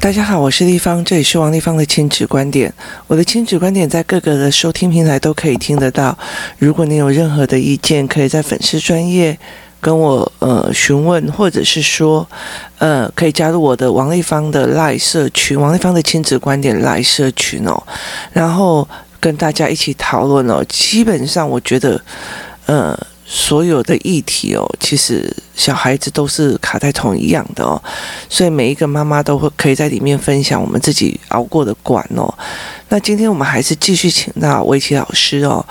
大家好，我是丽芳，这里是王丽芳的亲子观点。我的亲子观点在各个的收听平台都可以听得到。如果你有任何的意见，可以在粉丝专业跟我呃询问，或者是说呃可以加入我的王丽芳的 赖社群，王丽芳的亲子观点赖社群哦，然后跟大家一起讨论哦。基本上我觉得呃。所有的议题哦，其实小孩子都是卡在同一样的哦，所以每一个妈妈都会可以在里面分享我们自己熬过的关哦。那今天我们还是继续请到围棋老师哦，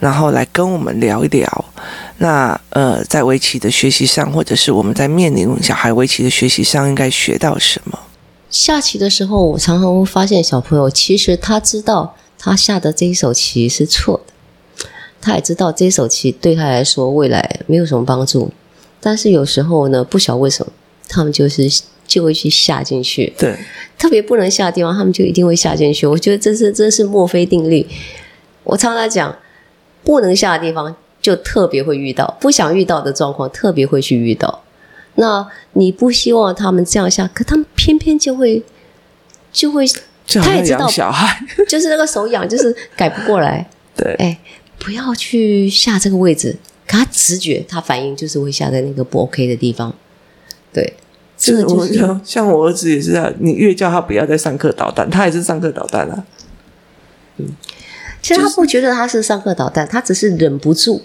然后来跟我们聊一聊。那呃，在围棋的学习上，或者是我们在面临小孩围棋的学习上，应该学到什么？下棋的时候，我常常会发现小朋友其实他知道他下的这一手棋是错的。他也知道这手棋对他来说未来没有什么帮助，但是有时候呢，不晓得为什么他们就是就会去下进去。对，特别不能下的地方，他们就一定会下进去。我觉得这是这是墨菲定律。我常常讲，不能下的地方就特别会遇到，不想遇到的状况特别会去遇到。那你不希望他们这样下，可他们偏偏就会就会，他也知道小孩 就是那个手痒，就是改不过来。对，哎。不要去下这个位置，可他直觉，他反应就是会下在那个不 OK 的地方。对，这个就是像像我儿子也是啊，你越叫他不要再上课捣蛋，他也是上课捣蛋啊。嗯，其实他不觉得他是上课捣蛋，他只是忍不住。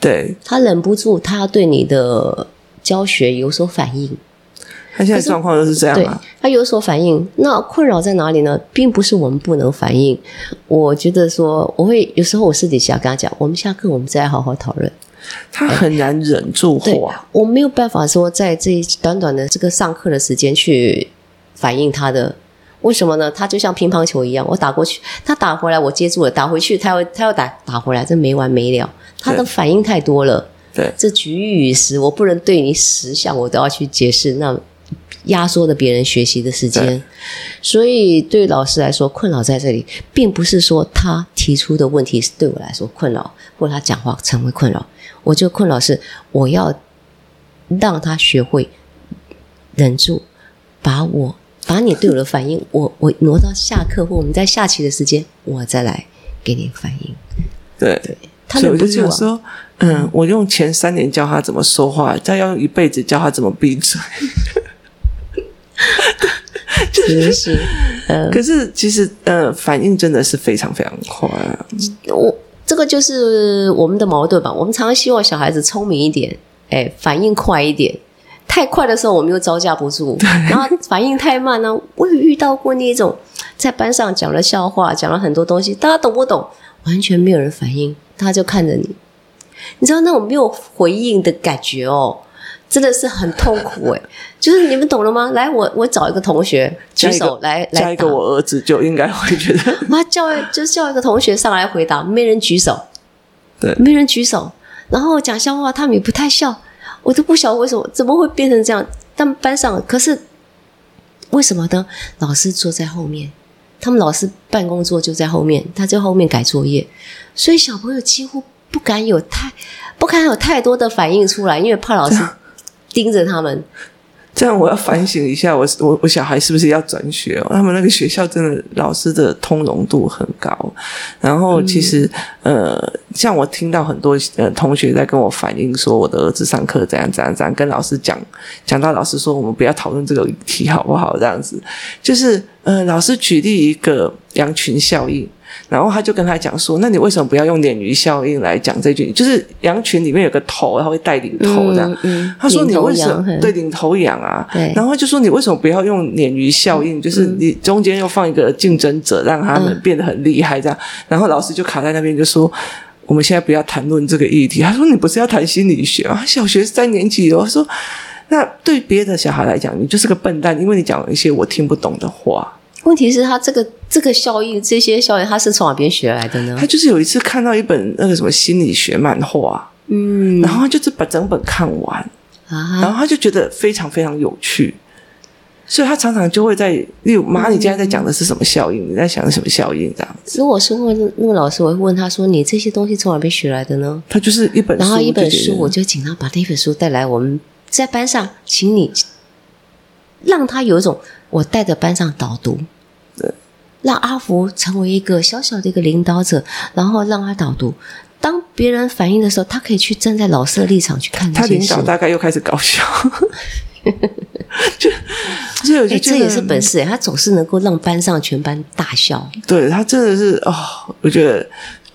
对，他忍不住，他要对你的教学有所反应。他现在状况就是这样啊，他有所反应，那困扰在哪里呢？并不是我们不能反应。我觉得说，我会有时候我私底下跟他讲，我们下课我们再好好讨论。他很难忍住话，对，我没有办法说在这短短的这个上课的时间去反应他的。为什么呢？他就像乒乓球一样，我打过去，他打回来，我接住了，打回去，他要他要打打回来，这没完没了。他的反应太多了，对，这局域与时，我不能对你十项我都要去解释那。压缩了别人学习的时间，所以对老师来说，困扰在这里，并不是说他提出的问题是对我来说困扰，或者他讲话成为困扰。我就困扰是，我要让他学会忍住，把我把你对我的反应，我我挪到下课或我们在下棋的时间，我再来给你反应。对，对他忍不住、啊、说，嗯，我用前三年教他怎么说话，再要用一辈子教他怎么闭嘴。就是，是，呃，可是其实，呃，反应真的是非常非常快啊。我这个就是我们的矛盾吧。我们常常希望小孩子聪明一点，哎，反应快一点。太快的时候，我们又招架不住；然后反应太慢呢，我有遇到过那种在班上讲了笑话，讲了很多东西，大家懂不懂？完全没有人反应，大家就看着你。你知道那种没有回应的感觉哦。真的是很痛苦哎，就是你们懂了吗？来，我我找一个同学举手来来，加一个我儿子就应该会觉得，妈叫就是叫一个同学上来回答，没人举手，对，没人举手，然后讲笑话他们也不太笑，我都不晓得为什么怎么会变成这样。但班上可是为什么呢？老师坐在后面，他们老师办公桌就在后面，他在后面改作业，所以小朋友几乎不敢有太不敢有太多的反应出来，因为怕老师。盯着他们，这样我要反省一下，我我我小孩是不是要转学哦？他们那个学校真的老师的通融度很高，然后其实、嗯、呃，像我听到很多呃同学在跟我反映说，我的儿子上课怎样怎样怎样，跟老师讲讲到老师说，我们不要讨论这个议题好不好？这样子就是呃，老师举例一个羊群效应。然后他就跟他讲说：“那你为什么不要用鲶鱼效应来讲这句？就是羊群里面有个头，他会带领头这样。嗯嗯、他说：‘你为什么对领头羊啊？’然后就说：‘你为什么不要用鲶鱼效应？就是你中间又放一个竞争者，让他们变得很厉害这样。’然后老师就卡在那边，就说：‘我们现在不要谈论这个议题。’他说：‘你不是要谈心理学吗？小学三年级哦。’说：‘那对别的小孩来讲，你就是个笨蛋，因为你讲了一些我听不懂的话。’问题是，他这个这个效应，这些效应，他是从哪边学来的呢？他就是有一次看到一本那个什么心理学漫画，嗯，然后他就是把整本看完，啊，然后他就觉得非常非常有趣，所以他常常就会在，例如妈，你今天在讲的是什么效应？嗯、你在想什么效应？这样子。如果是问那个老师，我会问他说：“你这些东西从哪边学来的呢？”他就是一本书，然后一本书，我就请他把那本书带来，我们在班上，请你。让他有一种我带着班上导读，对，让阿福成为一个小小的一个领导者，然后让他导读。当别人反应的时候，他可以去站在老师的立场去看。他领导大概又开始搞笑，就所以我觉得、欸、这也是本事哎，他总是能够让班上全班大笑。对，他真的是哦，我觉得。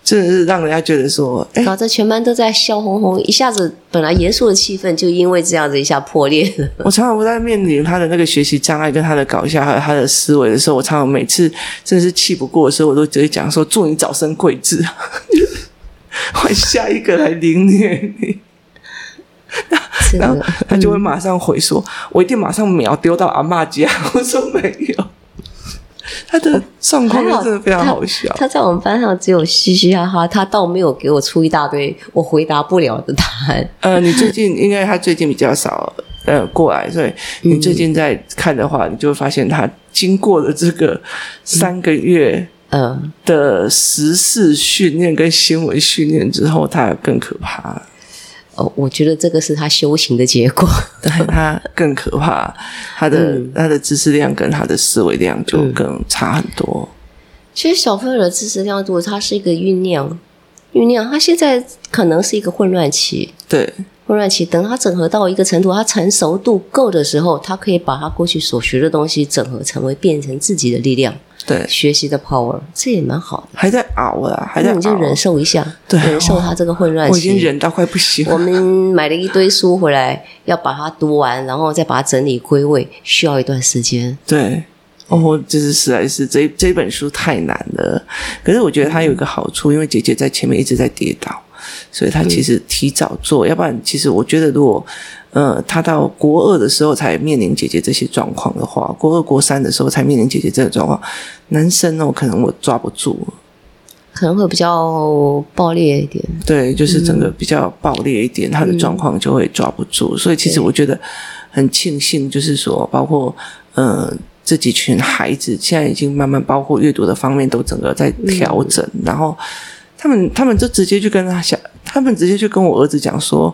真的是让人家觉得说，哎，搞得全班都在笑哄哄，一下子本来严肃的气氛就因为这样子一下破裂了。我常常不在面临他的那个学习障碍跟他的搞笑还有他的思维的时候，我常常每次真的是气不过的时候，我都直接讲说：“祝你早生贵子，换下一个来凌虐你。”然后他就会马上回说：“嗯、我一定马上秒丢到阿嬷家。”我说：“没有。”他的状况真的非常好笑。他在我们班上只有嘻嘻哈哈，他倒没有给我出一大堆我回答不了的答案。呃，你最近应该他最近比较少呃过来，所以你最近在看的话，嗯、你就会发现他经过了这个三个月嗯的时事训练跟新闻训练之后，他更可怕。哦，我觉得这个是他修行的结果，对他更可怕，他的、嗯、他的知识量跟他的思维量就更差很多。其实小朋友的知识量度，它是一个酝酿，酝酿，他现在可能是一个混乱期，对，混乱期，等他整合到一个程度，他成熟度够的时候，他可以把他过去所学的东西整合成为变成自己的力量。对，学习的 power，这也蛮好的。还在熬啊，还在熬。你就忍受一下，对，忍受他这个混乱期。我已经忍到快不行了。我们买了一堆书回来，要把它读完，然后再把它整理归位，需要一段时间。对，哦，这是实在是这这本书太难了。可是我觉得它有一个好处，因为姐姐在前面一直在跌倒，所以她其实提早做。嗯、要不然，其实我觉得如果。呃，他到国二的时候才面临姐姐这些状况的话，国二国三的时候才面临姐姐这个状况，男生哦，可能我抓不住，可能会比较爆裂一点。对，就是整个比较爆裂一点，嗯、他的状况就会抓不住。所以其实我觉得很庆幸，就是说，包括呃这几群孩子现在已经慢慢，包括阅读的方面都整个在调整，嗯、然后他们他们就直接就跟他想，他们直接就跟我儿子讲说。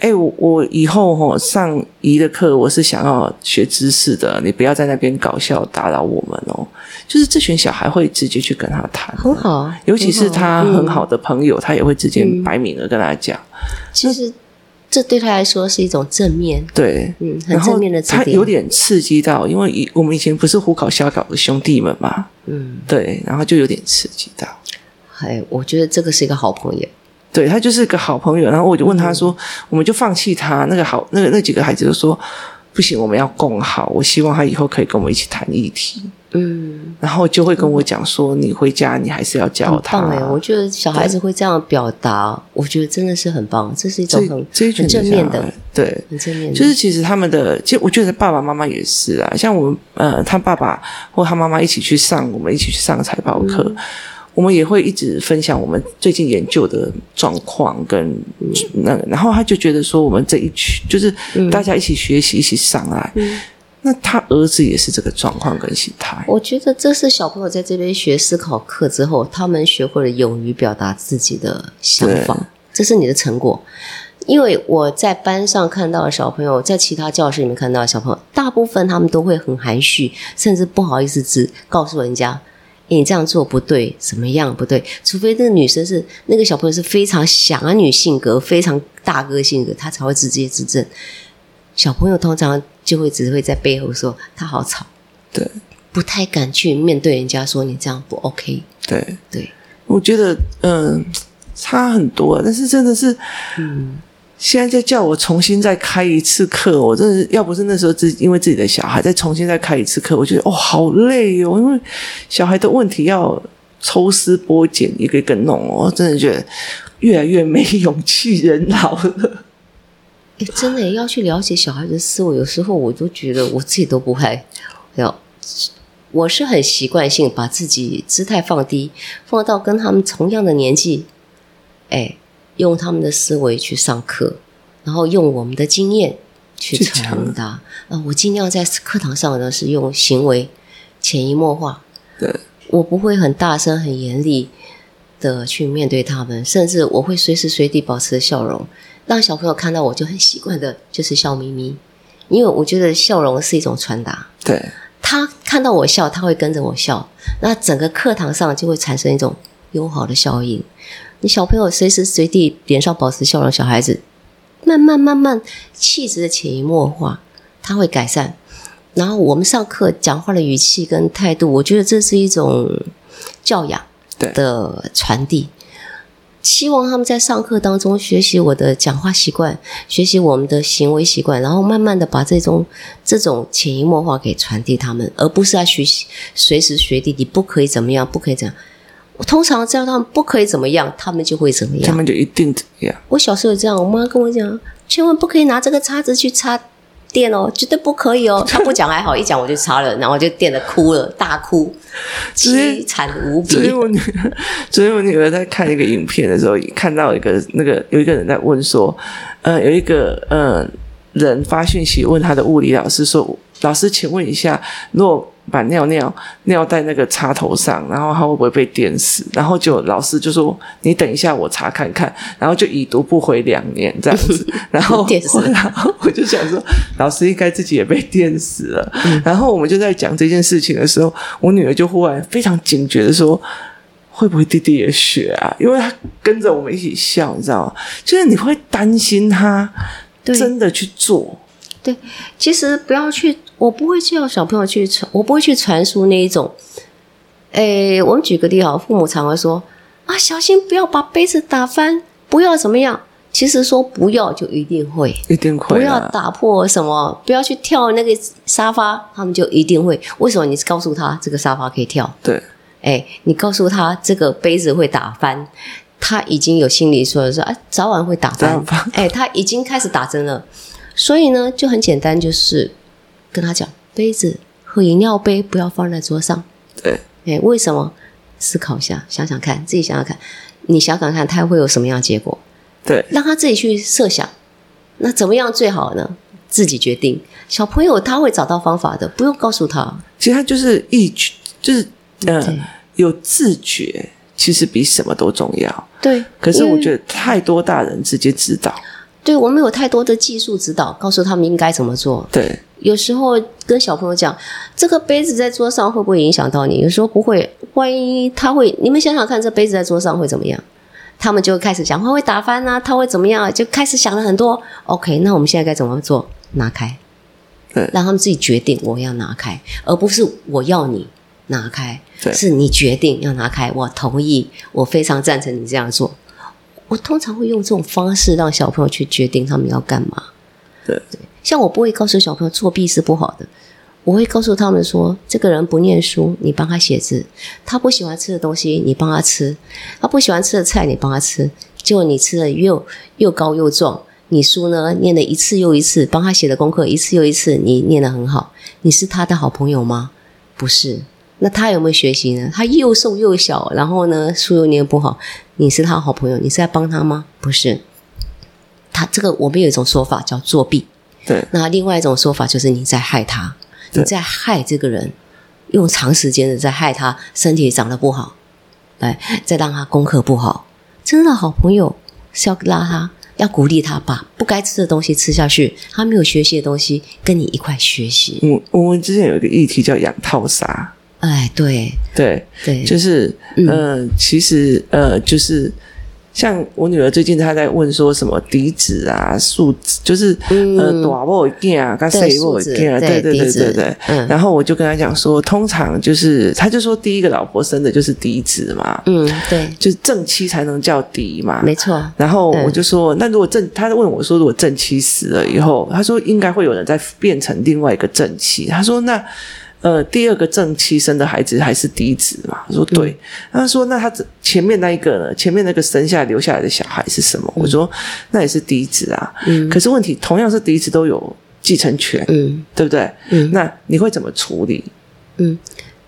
哎、欸，我我以后哈上姨的课，我是想要学知识的，你不要在那边搞笑打扰我们哦。就是这群小孩会直接去跟他谈，很好，尤其是他很好的朋友，嗯、他也会直接摆明了跟他讲。其实这对他来说是一种正面，对，嗯，很正面的。他有点刺激到，因为以我们以前不是胡搞瞎搞的兄弟们嘛，嗯，对，然后就有点刺激到。哎，我觉得这个是一个好朋友。对，他就是个好朋友，然后我就问他说：“嗯、我们就放弃他？”那个好，那个那几个孩子就说：“不行，我们要共好。我希望他以后可以跟我们一起谈议题。”嗯，然后就会跟我讲说：“你回家，你还是要教他。”很棒哎，我觉得小孩子会这样表达，我觉得真的是很棒。这是一种很这很正面的，对，很正面的。就是其实他们的，其实我觉得爸爸妈妈也是啊。像我们呃，他爸爸或他妈妈一起去上，我们一起去上财报课。嗯我们也会一直分享我们最近研究的状况跟那个，然后他就觉得说，我们这一群就是大家一起学习，一起上来。那他儿子也是这个状况跟心态。我觉得这是小朋友在这边学思考课之后，他们学会了勇于表达自己的想法，对这是你的成果。因为我在班上看到的小朋友，在其他教室里面看到的小朋友，大部分他们都会很含蓄，甚至不好意思直告诉人家。你这样做不对，怎么样不对？除非那个女生是那个小朋友是非常侠女性格、非常大哥性格，他才会直接指正。小朋友通常就会只会在背后说他好吵，对，不太敢去面对人家说你这样不 OK。对对，我觉得嗯、呃、差很多，但是真的是嗯。现在再叫我重新再开一次课，我真的要不是那时候自因为自己的小孩再重新再开一次课，我觉得哦好累哦，因为小孩的问题要抽丝剥茧一个一个弄，我真的觉得越来越没勇气，人老了。哎，真的要去了解小孩的思维，有时候我都觉得我自己都不会。要我是很习惯性把自己姿态放低，放到跟他们同样的年纪，哎。用他们的思维去上课，然后用我们的经验去传达。啊、呃，我尽量在课堂上呢是用行为潜移默化。对，我不会很大声、很严厉的去面对他们，甚至我会随时随地保持笑容，让小朋友看到我就很习惯的，就是笑眯眯。因为我觉得笑容是一种传达。对，他看到我笑，他会跟着我笑，那整个课堂上就会产生一种友好的效应。你小朋友随时随地脸上保持笑容，小孩子慢慢慢慢气质的潜移默化，他会改善。然后我们上课讲话的语气跟态度，我觉得这是一种教养的传递。希望他们在上课当中学习我的讲话习惯，学习我们的行为习惯，然后慢慢的把这种这种潜移默化给传递他们，而不是在学习随时随地你不可以怎么样，不可以怎样。我通常叫他们不可以怎么样，他们就会怎么样，他们就一定怎么样。我小时候这样，我妈跟我讲，千万不可以拿这个叉子去插。电哦，绝对不可以哦！他不讲还好，一讲我就插了，然后就电得哭了，大哭，凄惨无比。昨天我女儿，昨天我女儿在看一个影片的时候，看到一个那个有一个人在问说，呃，有一个呃人发讯息问他的物理老师说，老师，请问一下，若把尿尿尿在那个插头上，然后他会不会被电死？然后就老师就说：“你等一下，我查看看。”然后就已读不回两年这样子。然后，然后我就想说，老师应该自己也被电死了。嗯、然后我们就在讲这件事情的时候，我女儿就忽然非常警觉的说：“会不会弟弟也学啊？”因为他跟着我们一起笑，你知道吗？就是你会担心他真的去做。对，其实不要去。我不会叫小朋友去传，我不会去传输那一种。诶，我们举个例哈，父母常会说啊，小心不要把杯子打翻，不要怎么样。其实说不要就一定会，一定会。不要打破什么，不要去跳那个沙发，他们就一定会。为什么？你告诉他这个沙发可以跳，对。诶，你告诉他这个杯子会打翻，他已经有心理说说啊，早晚会打翻。诶，他已经开始打针了。所以呢，就很简单，就是。跟他讲，杯子和饮料杯不要放在桌上。对，哎，为什么？思考一下，想想看，自己想想看，你想想看，他会有什么样的结果？对，让他自己去设想。那怎么样最好呢？自己决定。小朋友他会找到方法的，不用告诉他。其实他就是一觉，就是呃，有自觉，其实比什么都重要。对。可是我觉得太多大人直接指导。对，我们有太多的技术指导，告诉他们应该怎么做。对，有时候跟小朋友讲，这个杯子在桌上会不会影响到你？有时候不会，万一他会，你们想想看，这杯子在桌上会怎么样？他们就开始讲，会会打翻啊，他会怎么样？就开始想了很多。OK，那我们现在该怎么做？拿开，对，让他们自己决定我要拿开，而不是我要你拿开，对是你决定要拿开，我同意，我非常赞成你这样做。我通常会用这种方式让小朋友去决定他们要干嘛。对，对，像我不会告诉小朋友作弊是不好的，我会告诉他们说，这个人不念书，你帮他写字；他不喜欢吃的东西，你帮他吃；他不喜欢吃的菜，你帮他吃。结果你吃的又又高又壮，你书呢念了一次又一次，帮他写的功课一次又一次，你念得很好，你是他的好朋友吗？不是。那他有没有学习呢？他又瘦又小，然后呢，书又念不好。你是他好朋友，你是在帮他吗？不是。他这个我们有一种说法叫作弊。对。那另外一种说法就是你在害他，你在害这个人，用长时间的在害他，身体长得不好，来再让他功课不好。真的好朋友是要拉他，要鼓励他把不该吃的东西吃下去。他没有学习的东西，跟你一块学习。我我们之前有一个议题叫养套杀。哎，对。对对，就是，嗯、呃，其实，呃，就是像我女儿最近她在问说什么嫡子啊、庶子，就是、嗯、呃，大某一件啊，跟谁某一件啊，对对对对对。嗯、然后我就跟她讲说，通常就是，她就说第一个老婆生的就是嫡子嘛，嗯，对，就是正妻才能叫嫡嘛，没错。然后我就说，嗯、那如果正，她问我说，如果正妻死了以后，她说应该会有人再变成另外一个正妻，她说那。呃，第二个正妻生的孩子还是嫡子嘛？我说对。嗯、他说那他前面那一个呢？前面那个生下来留下来的小孩是什么？嗯、我说那也是嫡子啊。嗯。可是问题同样是嫡子都有继承权，嗯，对不对？嗯。那你会怎么处理？嗯，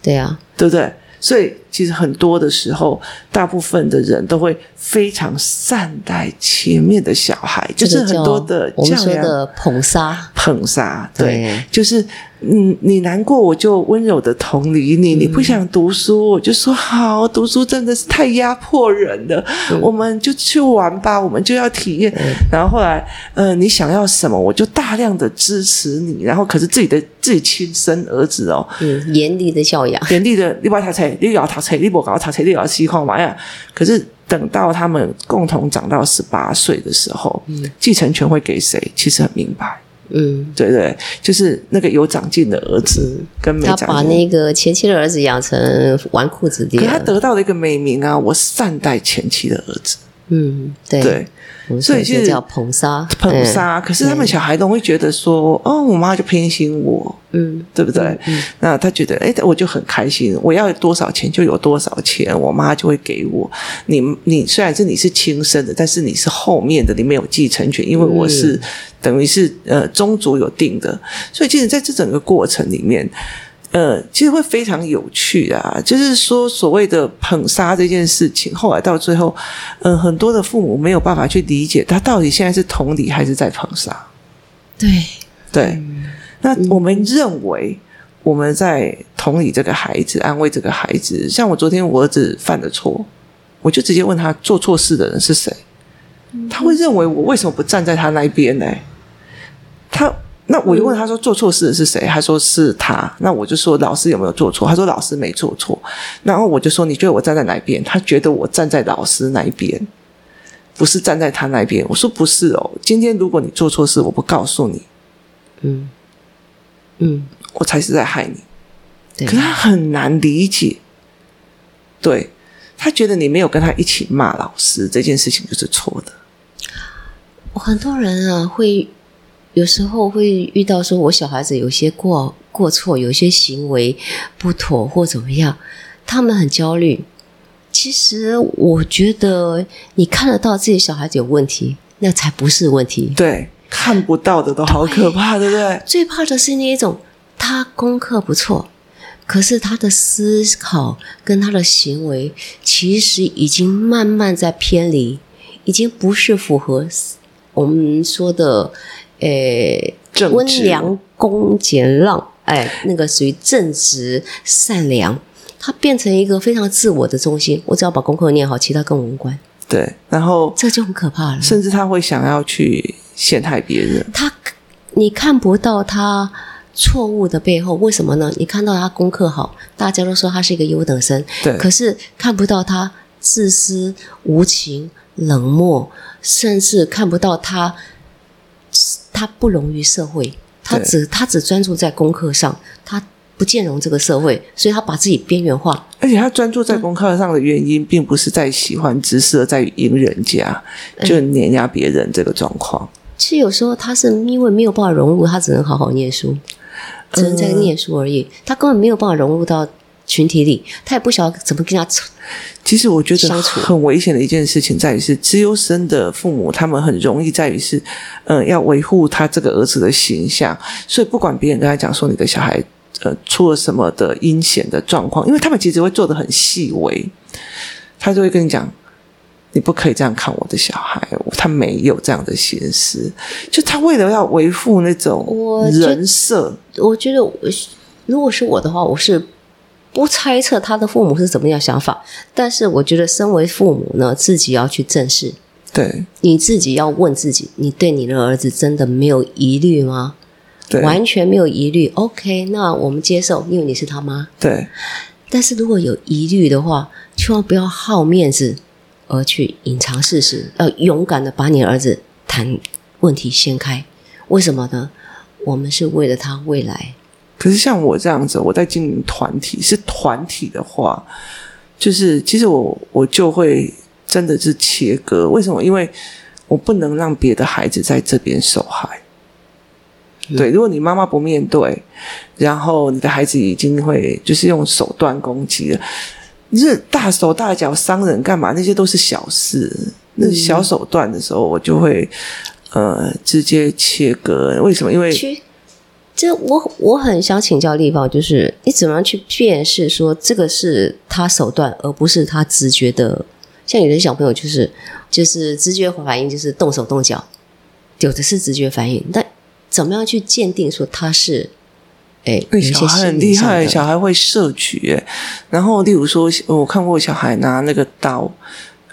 对啊，对不对？所以其实很多的时候，大部分的人都会非常善待前面的小孩，就是很多的我们说的捧杀，捧杀，对，对就是。嗯，你难过，我就温柔的同理你；你不想读书，我就说好，读书真的是太压迫人了。我们就去玩吧，我们就要体验。然后后来，呃，你想要什么，我就大量的支持你。然后，可是自己的自己亲生儿子哦，嗯，严厉的教养，严厉的，你把他才，你要他才，你不搞他才，你要西矿嘛呀。可是等到他们共同长到十八岁的时候，嗯，继承权会给谁？其实很明白。嗯，对对，就是那个有长进的儿子跟没长进。他把那个前妻的儿子养成纨绔子弟，他得到了一个美名啊！我善待前妻的儿子。嗯，对。对所以就叫捧杀，捧杀。可是他们小孩都会觉得说，哦，我妈就偏心我，嗯，对不对？嗯嗯、那他觉得，哎，我就很开心，我要多少钱就有多少钱，我妈就会给我。你你虽然是你是亲生的，但是你是后面的，你没有继承权，因为我是、嗯、等于是呃宗族有定的。所以其实在这整个过程里面。呃，其实会非常有趣啊，就是说所谓的捧杀这件事情，后来到最后，嗯、呃，很多的父母没有办法去理解他到底现在是同理还是在捧杀。对对，嗯、那我们认为我们在同理这个孩子，安慰这个孩子。像我昨天我儿子犯的错，我就直接问他做错事的人是谁，他会认为我为什么不站在他那一边呢？他。那我就问他说做错事的是谁？他说是他。那我就说老师有没有做错？他说老师没做错。然后我就说你觉得我站在哪一边？他觉得我站在老师那一边，不是站在他那边。我说不是哦。今天如果你做错事，我不告诉你，嗯嗯，我才是在害你。对。可是他很难理解，对，他觉得你没有跟他一起骂老师这件事情就是错的。很多人啊会。有时候会遇到说，我小孩子有些过过错，有些行为不妥或怎么样，他们很焦虑。其实我觉得，你看得到自己小孩子有问题，那才不是问题。对，看不到的都好可怕，对，对不对？最怕的是那一种，他功课不错，可是他的思考跟他的行为，其实已经慢慢在偏离，已经不是符合我们说的。诶，温良恭俭让，哎，那个属于正直善良，他变成一个非常自我的中心。我只要把功课念好，其他跟我无关。对，然后这就很可怕了。甚至他会想要去陷害别人。他，你看不到他错误的背后，为什么呢？你看到他功课好，大家都说他是一个优等生。对，可是看不到他自私、无情、冷漠，甚至看不到他。他不融于社会，他只他只专注在功课上，他不兼容这个社会，所以他把自己边缘化。而且他专注在功课上的原因，并不是在喜欢知识，而在于赢人家，就碾压别人这个状况。其实有时候他是因为没有办法融入，他只能好好念书，只能在念书而已，他根本没有办法融入到。群体里，他也不晓得怎么跟他处。其实我觉得很危险的一件事情，在于是资优生的父母，他们很容易在于是，呃，要维护他这个儿子的形象，所以不管别人跟他讲说你的小孩，呃，出了什么的阴险的状况，因为他们其实会做的很细微，他就会跟你讲，你不可以这样看我的小孩，他没有这样的心思，就他为了要维护那种人设，我觉得，我觉得如果是我的话，我是。不猜测他的父母是怎么样想法，但是我觉得身为父母呢，自己要去正视。对，你自己要问自己，你对你的儿子真的没有疑虑吗？对，完全没有疑虑。OK，那我们接受，因为你是他妈。对，但是如果有疑虑的话，千万不要好面子而去隐藏事实，要勇敢的把你儿子谈问题掀开。为什么呢？我们是为了他未来。可是像我这样子，我在经营团体，是团体的话，就是其实我我就会真的是切割。为什么？因为我不能让别的孩子在这边受害。嗯、对，如果你妈妈不面对，然后你的孩子已经会就是用手段攻击了，你是大手大脚伤人干嘛？那些都是小事，那小手段的时候，我就会呃直接切割。为什么？因为就我我很想请教的地方，就是你怎么样去辨识说这个是他手段，而不是他直觉的？像有的小朋友就是就是直觉反应，就是动手动脚，有的是直觉反应，但怎么样去鉴定说他是？哎，小孩很厉害，小孩会摄取。哎，然后例如说，我看过小孩拿那个刀，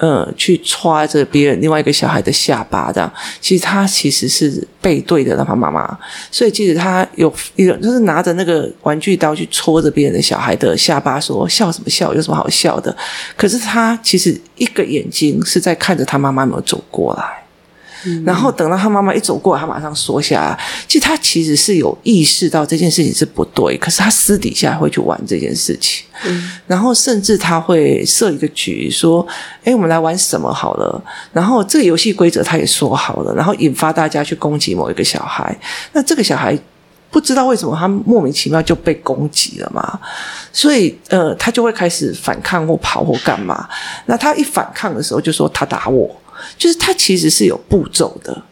嗯，去戳着别人另外一个小孩的下巴，这样。其实他其实是背对着他妈妈，所以即使他有一种就是拿着那个玩具刀去戳着别人的小孩的下巴，说笑什么笑，有什么好笑的？可是他其实一个眼睛是在看着他妈妈有没有走过来。然后等到他妈妈一走过来，他马上缩下来。其实他其实是有意识到这件事情是不对，可是他私底下会去玩这件事情。嗯，然后甚至他会设一个局，说：“哎，我们来玩什么好了？”然后这个游戏规则他也说好了，然后引发大家去攻击某一个小孩。那这个小孩不知道为什么他莫名其妙就被攻击了嘛，所以呃，他就会开始反抗或跑或干嘛。那他一反抗的时候，就说他打我。就是他其实是有步骤的，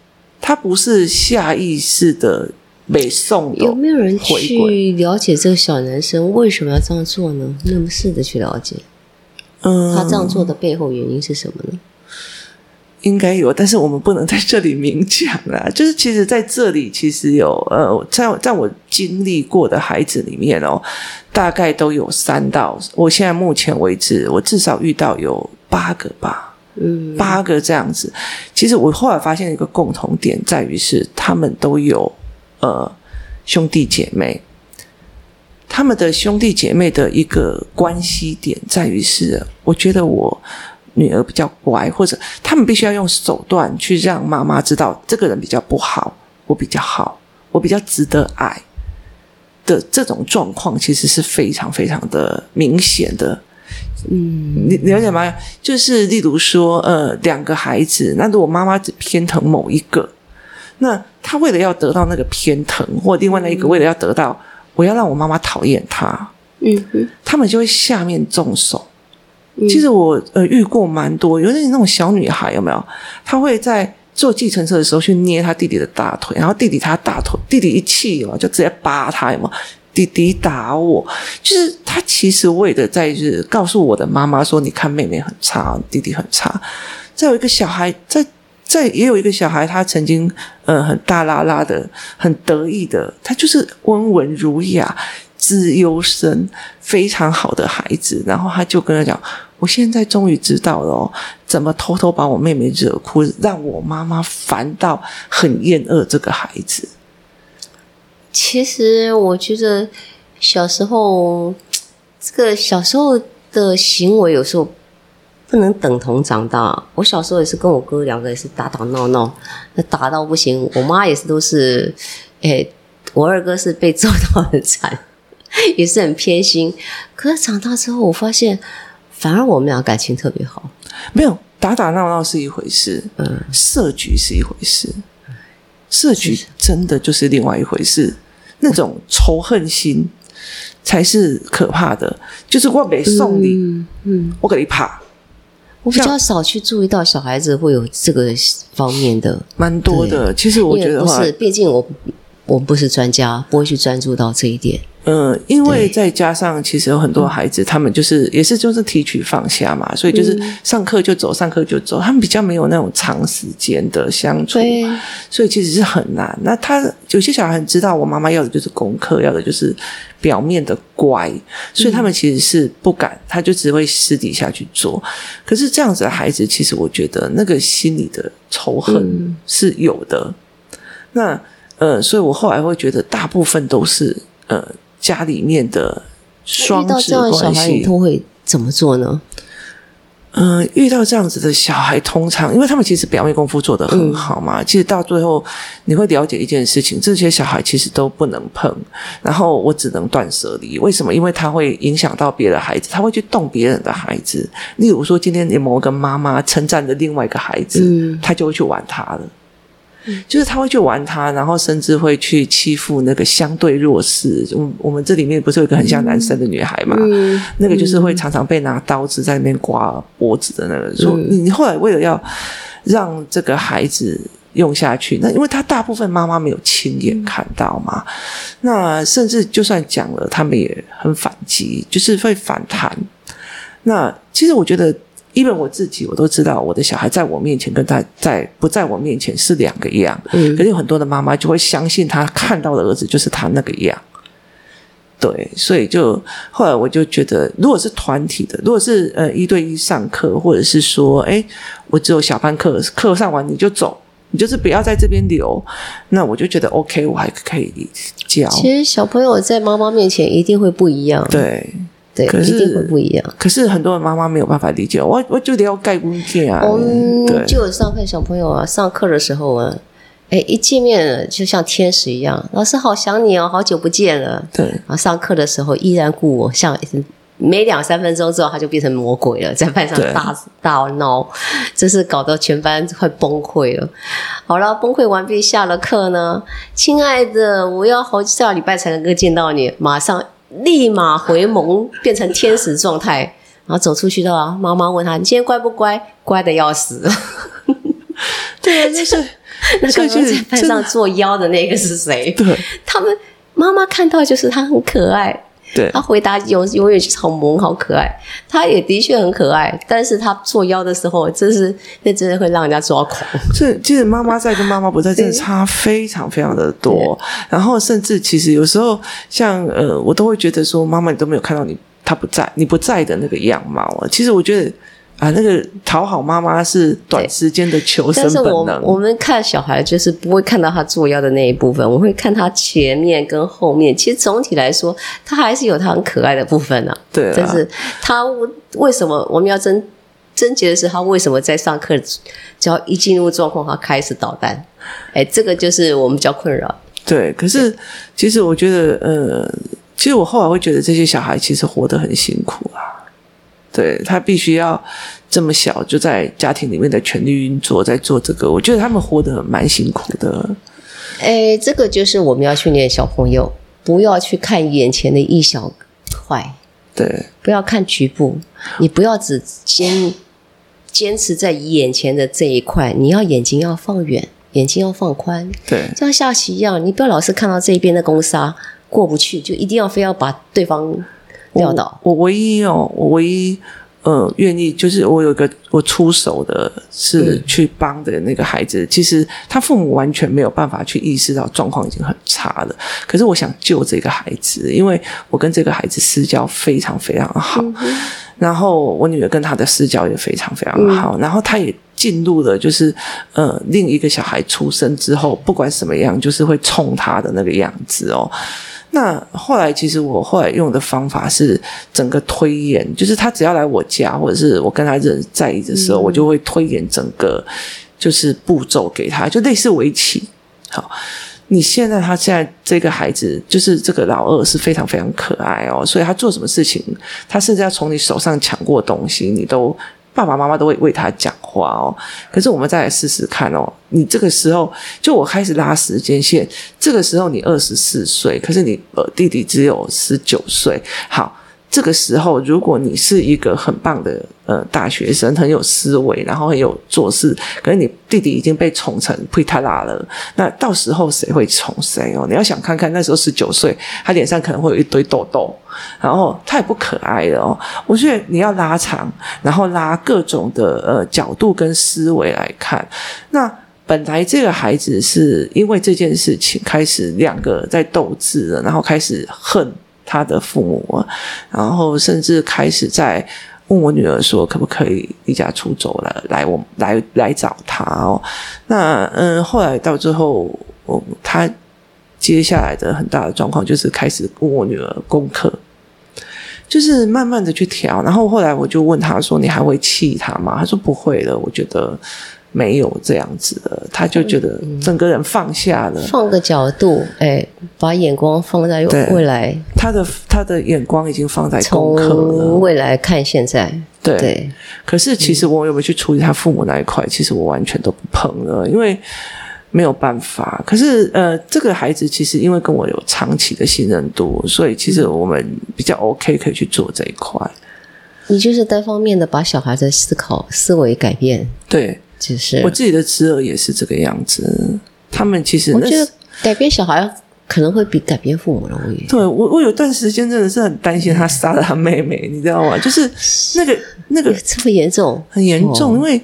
他不是下意识的背诵。有没有人去了解这个小男生为什么要这样做呢？那么试着去了解，嗯，他这样做的背后原因是什么呢？应该有，但是我们不能在这里明讲啊。就是其实在这里，其实有呃，在在我经历过的孩子里面哦，大概都有三到，我现在目前为止，我至少遇到有八个吧。八个这样子，其实我后来发现一个共同点在于是，他们都有呃兄弟姐妹，他们的兄弟姐妹的一个关系点在于是，我觉得我女儿比较乖，或者他们必须要用手段去让妈妈知道这个人比较不好，我比较好，我比较值得爱的这种状况，其实是非常非常的明显的。嗯，你了解吗？就是例如说，呃，两个孩子，那如果妈妈只偏疼某一个，那他为了要得到那个偏疼，或另外那一个为了要得到，我要让我妈妈讨厌他，嗯哼，他们就会下面重手。嗯、其实我呃遇过蛮多，有点那种小女孩有没有？她会在坐计程车的时候去捏她弟弟的大腿，然后弟弟他大腿，弟弟一气嘛，就直接扒他，有没有？弟弟打我，就是他其实为的在就是告诉我的妈妈说，你看妹妹很差，弟弟很差。再有一个小孩，在在也有一个小孩，他曾经呃很大剌剌的，很得意的，他就是温文儒雅、资优生，非常好的孩子。然后他就跟他讲：“我现在终于知道了，怎么偷偷把我妹妹惹哭，让我妈妈烦到很厌恶这个孩子。”其实我觉得小时候这个小时候的行为有时候不能等同长大。我小时候也是跟我哥两个也是打打闹闹，那打到不行。我妈也是都是，哎，我二哥是被揍到很惨，也是很偏心。可是长大之后，我发现反而我们俩感情特别好。没有打打闹闹是一回事，嗯，设局是一回事，设局真的就是另外一回事。那种仇恨心才是可怕的，就是我没送你，嗯，嗯我给你怕。我比较少去注意到小孩子会有这个方面的，蛮多的。其实我觉得不是，毕竟我我不是专家，不会去专注到这一点。嗯，因为再加上其实有很多孩子，他们就是也是就是提取放下嘛，所以就是上课就走，上课就走，他们比较没有那种长时间的相处，所以其实是很难。那他有些小孩很知道，我妈妈要的就是功课，要的就是表面的乖，所以他们其实是不敢，他就只会私底下去做。可是这样子的孩子，其实我觉得那个心里的仇恨是有的。那呃，所以我后来会觉得，大部分都是呃。家里面的双子关系，都会怎么做呢？嗯、呃，遇到这样子的小孩，通常因为他们其实表面功夫做得很好嘛，嗯、其实到最后你会了解一件事情：这些小孩其实都不能碰，然后我只能断舍离。为什么？因为他会影响到别的孩子，他会去动别人的孩子。例如说，今天你某个妈妈称赞的另外一个孩子，嗯、他就会去玩他了。就是他会去玩他，然后甚至会去欺负那个相对弱势。我我们这里面不是有一个很像男生的女孩嘛？嗯、那个就是会常常被拿刀子在那边刮脖子的那个。说你你后来为了要让这个孩子用下去。那因为他大部分妈妈没有亲眼看到嘛，嗯、那甚至就算讲了，他们也很反击，就是会反弹。那其实我觉得，因为我自己我都知道，我的小孩在我面前跟他在不在我面前是两个样。嗯，可是有很多的妈妈就会相信他看到的儿子就是他那个样。对，所以就后来我就觉得，如果是团体的，如果是呃一对一上课，或者是说，哎，我只有小班课，课上完你就走，你就是不要在这边留，那我就觉得 OK，我还可以教。其实小朋友在妈妈面前一定会不一样，对对，一定会不一样。可是很多的妈妈没有办法理解，我我就得要盖棺见啊。我们就有上课小朋友啊，上课的时候啊。哎，一见面就像天使一样，老师好想你哦，好久不见了。对，然后上课的时候依然故我，像没两三分钟之后他就变成魔鬼了，在班上大大闹，真是搞得全班快崩溃了。好了，崩溃完毕，下了课呢，亲爱的，我要好几个礼拜才能够见到你，马上立马回眸，变成天使状态，然后走出去的话，妈妈问他：“你今天乖不乖？”乖的要死。对啊，就是。那刚刚在班上作妖的那个是谁？对，他们妈妈看到就是他很可爱，对，他回答永永远就是好萌好可爱，他也的确很可爱，但是他作妖的时候，真是那真的会让人家抓狂。所以其实妈妈在跟妈妈不在，真的差非常非常的多。然后甚至其实有时候像呃，我都会觉得说，妈妈你都没有看到你他不在，你不在的那个样貌啊。其实我觉得。啊，那个讨好妈妈是短时间的求生本能。但是我我们看小孩就是不会看到他作妖的那一部分，我会看他前面跟后面。其实总体来说，他还是有他很可爱的部分啊。对啊，但是他为什么我们要争争结的是他为什么在上课只要一进入状况，他开始捣蛋？哎，这个就是我们比较困扰。对，可是其实我觉得，呃，其实我后来会觉得这些小孩其实活得很辛苦啊。对，他必须要这么小就在家庭里面的权力运作，在做这个，我觉得他们活得蛮辛苦的。哎，这个就是我们要训练小朋友，不要去看眼前的一小块，对，不要看局部，你不要只坚坚持在眼前的这一块，你要眼睛要放远，眼睛要放宽，对，就像下棋一样，你不要老是看到这一边的攻杀过不去，就一定要非要把对方。我我唯一哦，我唯一呃愿意就是我有一个我出手的是去帮的那个孩子，嗯、其实他父母完全没有办法去意识到状况已经很差了。可是我想救这个孩子，因为我跟这个孩子私交非常非常好，嗯、然后我女儿跟他的私交也非常非常好，嗯、然后他也进入了就是呃另一个小孩出生之后，不管什么样，就是会冲他的那个样子哦。那后来，其实我后来用的方法是整个推演，就是他只要来我家，或者是我跟他人在一起的时候，嗯、我就会推演整个就是步骤给他，就类似围棋。好，你现在他现在这个孩子，就是这个老二是非常非常可爱哦，所以他做什么事情，他甚至要从你手上抢过东西，你都。爸爸妈妈都会为他讲话哦，可是我们再来试试看哦。你这个时候，就我开始拉时间线，这个时候你二十四岁，可是你呃弟弟只有十九岁，好。这个时候，如果你是一个很棒的呃大学生，很有思维，然后很有做事，可是你弟弟已经被宠成皮塔拉了，那到时候谁会宠谁哦？你要想看看，那时候十九岁，他脸上可能会有一堆痘痘，然后他也不可爱了哦。我觉得你要拉长，然后拉各种的呃角度跟思维来看。那本来这个孩子是因为这件事情开始两个在斗智了，然后开始恨。他的父母，然后甚至开始在问我女儿说，可不可以离家出走了，来我来来找他哦。那嗯，后来到最后，我他接下来的很大的状况就是开始问我女儿功课，就是慢慢的去调。然后后来我就问他说：“你还会气他吗？”他说：“不会了。”我觉得。没有这样子的，他就觉得整个人放下了，放个角度，哎，把眼光放在未来。他的他的眼光已经放在功课了，未来看现在。对，对可是其实我有没有去处理他父母那一块？嗯、其实我完全都不碰了，因为没有办法。可是呃，这个孩子其实因为跟我有长期的信任度，所以其实我们比较 OK，可以去做这一块。你就是单方面的把小孩的思考思维改变，对。就是我自己的侄儿也是这个样子。他们其实那我觉得改变小孩可能会比改变父母容易。对，我，我有段时间真的是很担心他杀了他妹妹，你知道吗？就是那个那个这么严重，很严重，因为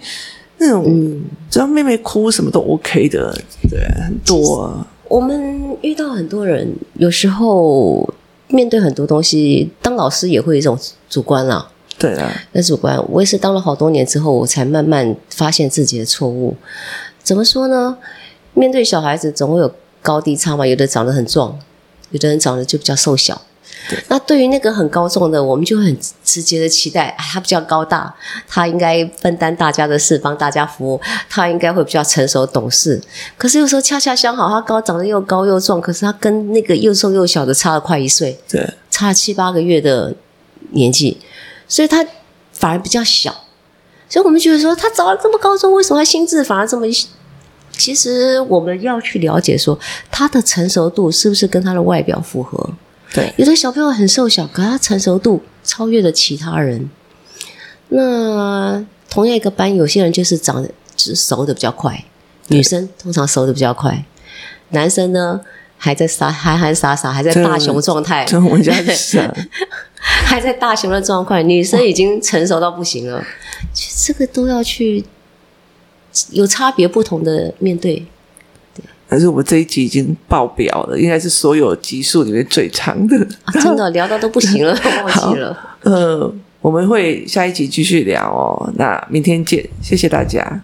那种、嗯、只要妹妹哭什么都 OK 的，对，很多、啊。我们遇到很多人，有时候面对很多东西，当老师也会有一种主观啦。对啊，那主观，我也是当了好多年之后，我才慢慢发现自己的错误。怎么说呢？面对小孩子，总会有高低差嘛。有的长得很壮，有的人长得就比较瘦小。对。那对于那个很高壮的，我们就很直接的期待，哎，他比较高大，他应该分担大家的事，帮大家服务，他应该会比较成熟懂事。可是有时候恰恰相好，他高长得又高又壮，可是他跟那个又瘦又小的差了快一岁，对，差了七八个月的年纪，所以他反而比较小。所以我们觉得说，他长得这么高中，为什么他心智反而这么？其实我们要去了解说，他的成熟度是不是跟他的外表符合？对，有的小朋友很瘦小，可他成熟度超越了其他人。那同样一个班，有些人就是长得就是熟的比较快，女生通常熟的比较快，男生呢还在傻憨憨傻傻，还在大雄状态。就我家是 还在大熊的状况，女生已经成熟到不行了。其实这个都要去。有差别不同的面对，对。但是我们这一集已经爆表了，应该是所有集数里面最长的。啊、真的聊到都不行了，忘记了。呃，我们会下一集继续聊哦。那明天见，谢谢大家。